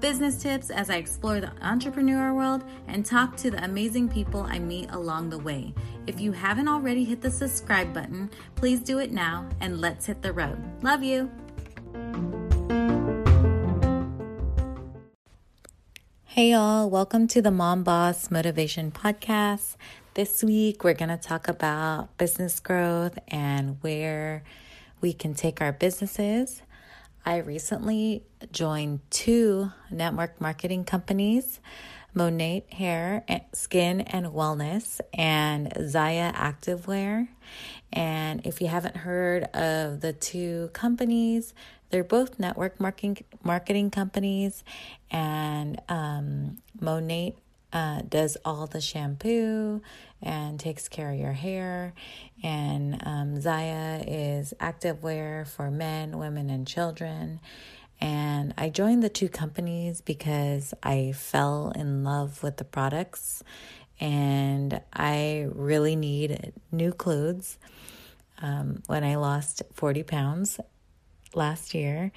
business tips as I explore the entrepreneur world, and talk to the amazing people I meet along the way. If you haven't already hit the subscribe button, please do it now and let's hit the road. Love you. Hey, y'all, welcome to the Mom Boss Motivation Podcast. This week, we're going to talk about business growth and where we can take our businesses. I recently joined two network marketing companies, Monat Hair, Skin and Wellness, and Zyia Activewear. And if you haven't heard of the two companies, they're both network marketing marketing companies, and um, Monat uh, does all the shampoo and takes care of your hair. And um, Zyia is activewear for men, women, and children. And I joined the two companies because I fell in love with the products and I really need new clothes. Um, when I lost 40 pounds last year,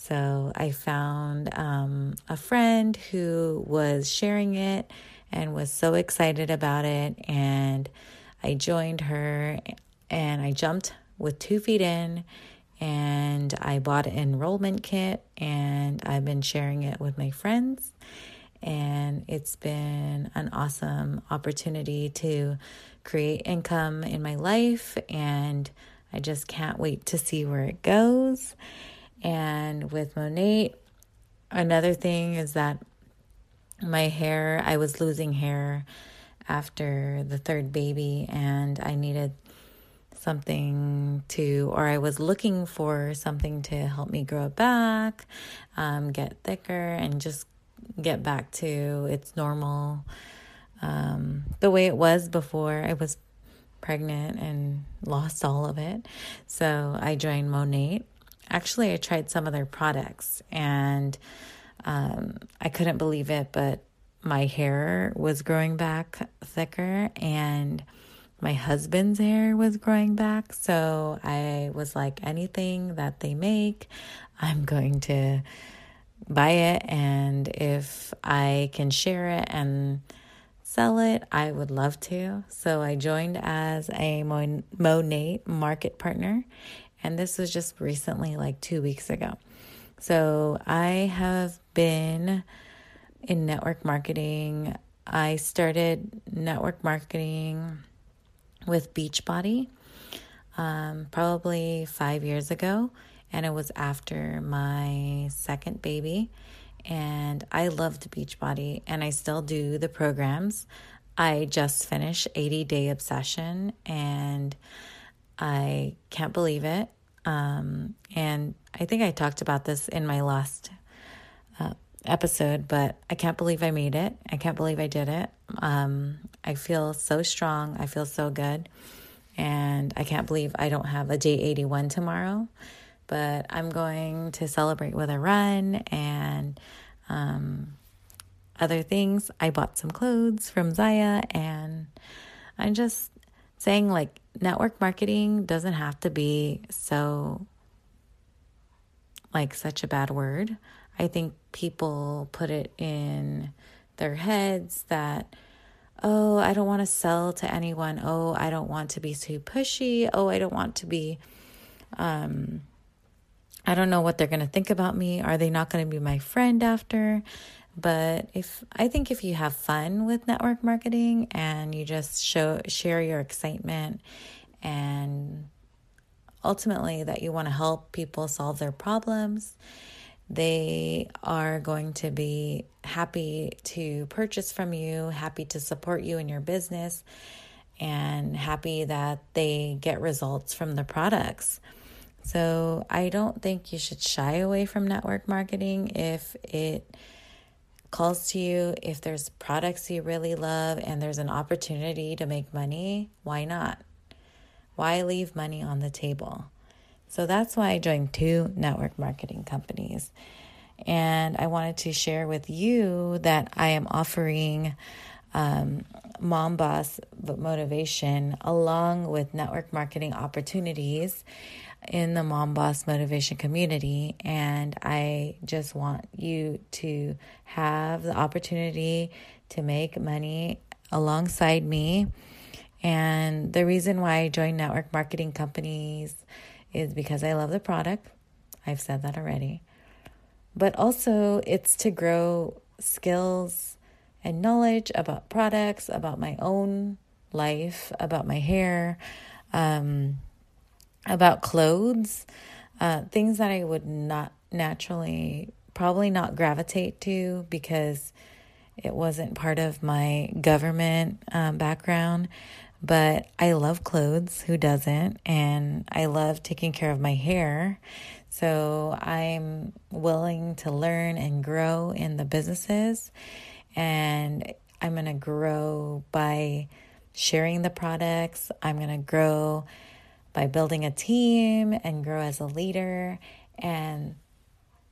so I found um, a friend who was sharing it and was so excited about it. And I joined her and I jumped with two feet in and I bought an enrollment kit and I've been sharing it with my friends. And it's been an awesome opportunity to create income in my life. And I just can't wait to see where it goes. And with Monat, another thing is that my hair, I was losing hair after the third baby, and I needed something to, or I was looking for something to help me grow back, um, get thicker, and just get back to its normal, um, the way it was before I was pregnant and lost all of it. So I joined Monat actually, I tried some of their products and um, I couldn't believe it, but my hair was growing back thicker and my husband's hair was growing back. So I was like, anything that they make, I'm going to buy it. And if I can share it and sell it, I would love to. So I joined as a Monat market partner and this was just recently, like two weeks ago. So I have been in network marketing. I started network marketing with Beachbody um, probably five years ago, and it was after my second baby. And I loved Beachbody, and I still do the programs. I just finished 80 Day Obsession, and I can't believe it. Um, and I think I talked about this in my last uh, episode, but I can't believe I made it. I can't believe I did it. Um, I feel so strong. I feel so good. And I can't believe I don't have a day 81 tomorrow, but I'm going to celebrate with a run and um, other things. I bought some clothes from Zyia and I'm just saying like network marketing doesn't have to be so like such a bad word. I think people put it in their heads that oh, I don't want to sell to anyone. Oh, I don't want to be too pushy. Oh, I don't want to be um I don't know what they're going to think about me. Are they not going to be my friend after? But if I think if you have fun with network marketing and you just show share your excitement and ultimately that you want to help people solve their problems, they are going to be happy to purchase from you, happy to support you in your business, and happy that they get results from the products. So, I don't think you should shy away from network marketing if it calls to you, if there's products you really love and there's an opportunity to make money, why not? Why leave money on the table? So that's why I joined two network marketing companies. And I wanted to share with you that I am offering um, Mom Boss Motivation along with network marketing opportunities in the Mom Boss Motivation community. And I just want you to have the opportunity to make money alongside me. And the reason why I joined network marketing companies is because I love the product. I've said that already. But also, it's to grow skills and knowledge about products, about my own life, about my hair, um, about clothes, uh, things that I would not naturally, probably not gravitate to because it wasn't part of my government um, background. But I love clothes, who doesn't? And I love taking care of my hair. So I'm willing to learn and grow in the businesses. And I'm going to grow by sharing the products. I'm going to grow by building a team and grow as a leader. And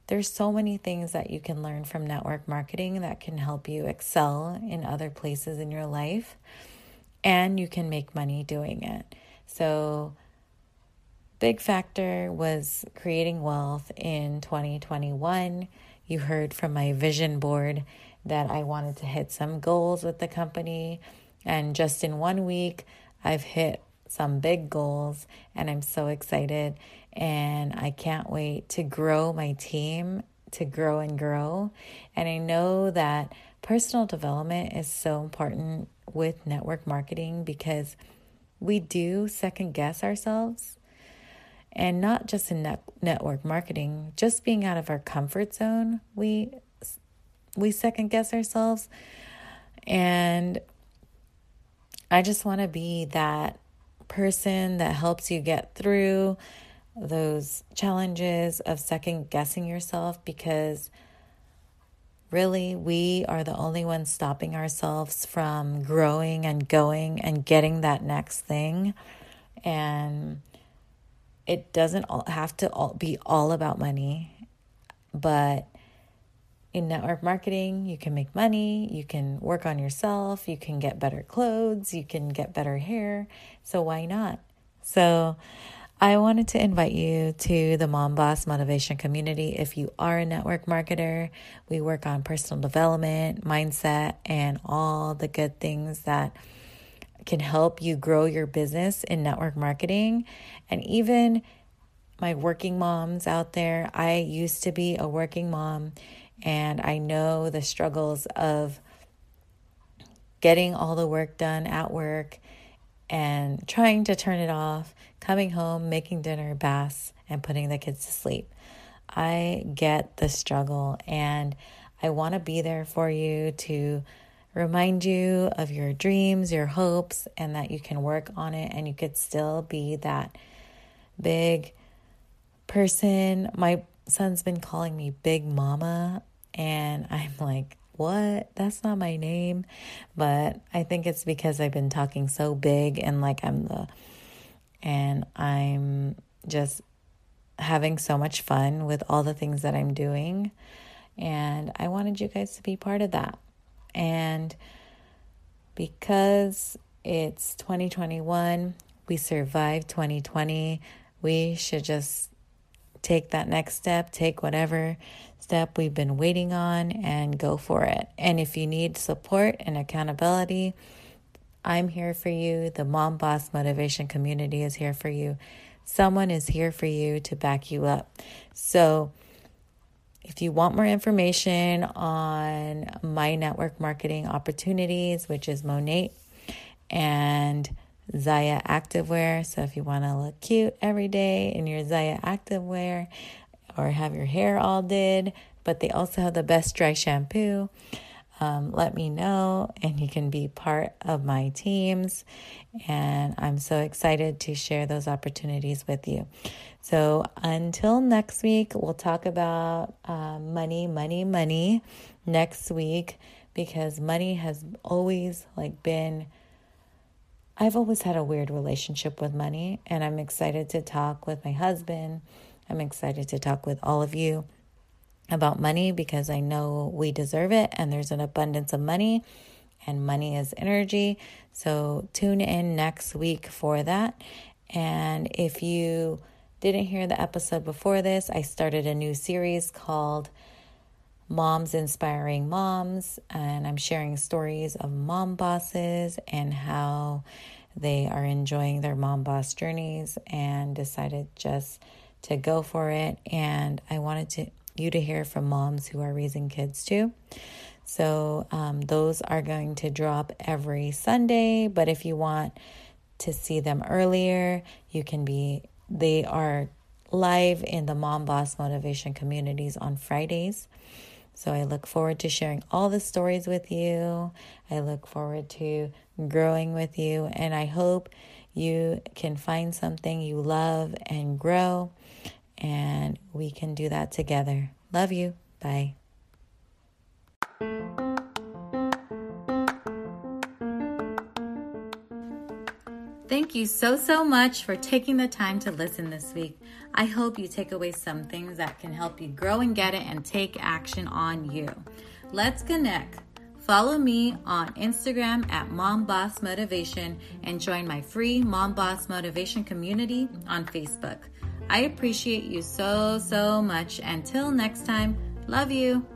there's so many things that you can learn from network marketing that can help you excel in other places in your life. And you can make money doing it. So, big factor was creating wealth in 2021. You heard from my vision board that I wanted to hit some goals with the company. And just in one week, I've hit some big goals and I'm so excited and I can't wait to grow my team to grow and grow. And I know that personal development is so important with network marketing because we do second guess ourselves and not just in net- network marketing just being out of our comfort zone we we second guess ourselves. And I just want to be that person that helps you get through those challenges of second guessing yourself because really we are the only ones stopping ourselves from growing and going and getting that next thing. And it doesn't have to be all about money but in network marketing, you can make money, you can work on yourself, you can get better clothes, you can get better hair. So why not? So I wanted to invite you to the Mom Boss Motivation Community. If you are a network marketer, we work on personal development, mindset, and all the good things that can help you grow your business in network marketing. And even my working moms out there, I used to be a working mom and I know the struggles of getting all the work done at work and trying to turn it off, coming home, making dinner, baths, and putting the kids to sleep. I get the struggle and I want to be there for you to remind you of your dreams, your hopes, and that you can work on it and you could still be that big person. My son's been calling me Big Mama, and I'm like, what? That's not my name. But I think it's because I've been talking so big and like I'm the, and I'm just having so much fun with all the things that I'm doing. And I wanted you guys to be part of that. And because it's 2021, we survived 2020, we should just take that next step, take whatever step we've been waiting on, and go for it. And if you need support and accountability, I'm here for you. The Mom Boss Motivation Community is here for you. Someone is here for you to back you up. So, if you want more information on my network marketing opportunities, which is Monat, and Zyia Activewear. So if you want to look cute every day in your Zyia Activewear or have your hair all did, but they also have the best dry shampoo. Um, let me know and you can be part of my teams. And I'm so excited to share those opportunities with you. So until next week, we'll talk about uh, money, money, money next week because money has always like been I've always had a weird relationship with money and I'm excited to talk with my husband. I'm excited to talk with all of you about money because I know we deserve it and there's an abundance of money and money is energy. So tune in next week for that. And if you didn't hear the episode before this, I started a new series called Moms Inspiring Moms, and I'm sharing stories of mom bosses and how they are enjoying their mom boss journeys and decided just to go for it. And I wanted to you to hear from moms who are raising kids too. So um, those are going to drop every Sunday. But if you want to see them earlier, you can be. They are live in the Mom Boss Motivation communities on Fridays. So I look forward to sharing all the stories with you. I look forward to growing with you. And I hope you can find something you love and grow. And we can do that together. Love you. Bye. You so, so much for taking the time to listen this week. I hope you take away some things that can help you grow and get it and take action on you. Let's connect. Follow me on Instagram at Mom Boss Motivation and join my free Mom Boss Motivation community on Facebook. I appreciate you so, so much. Until next time, love you.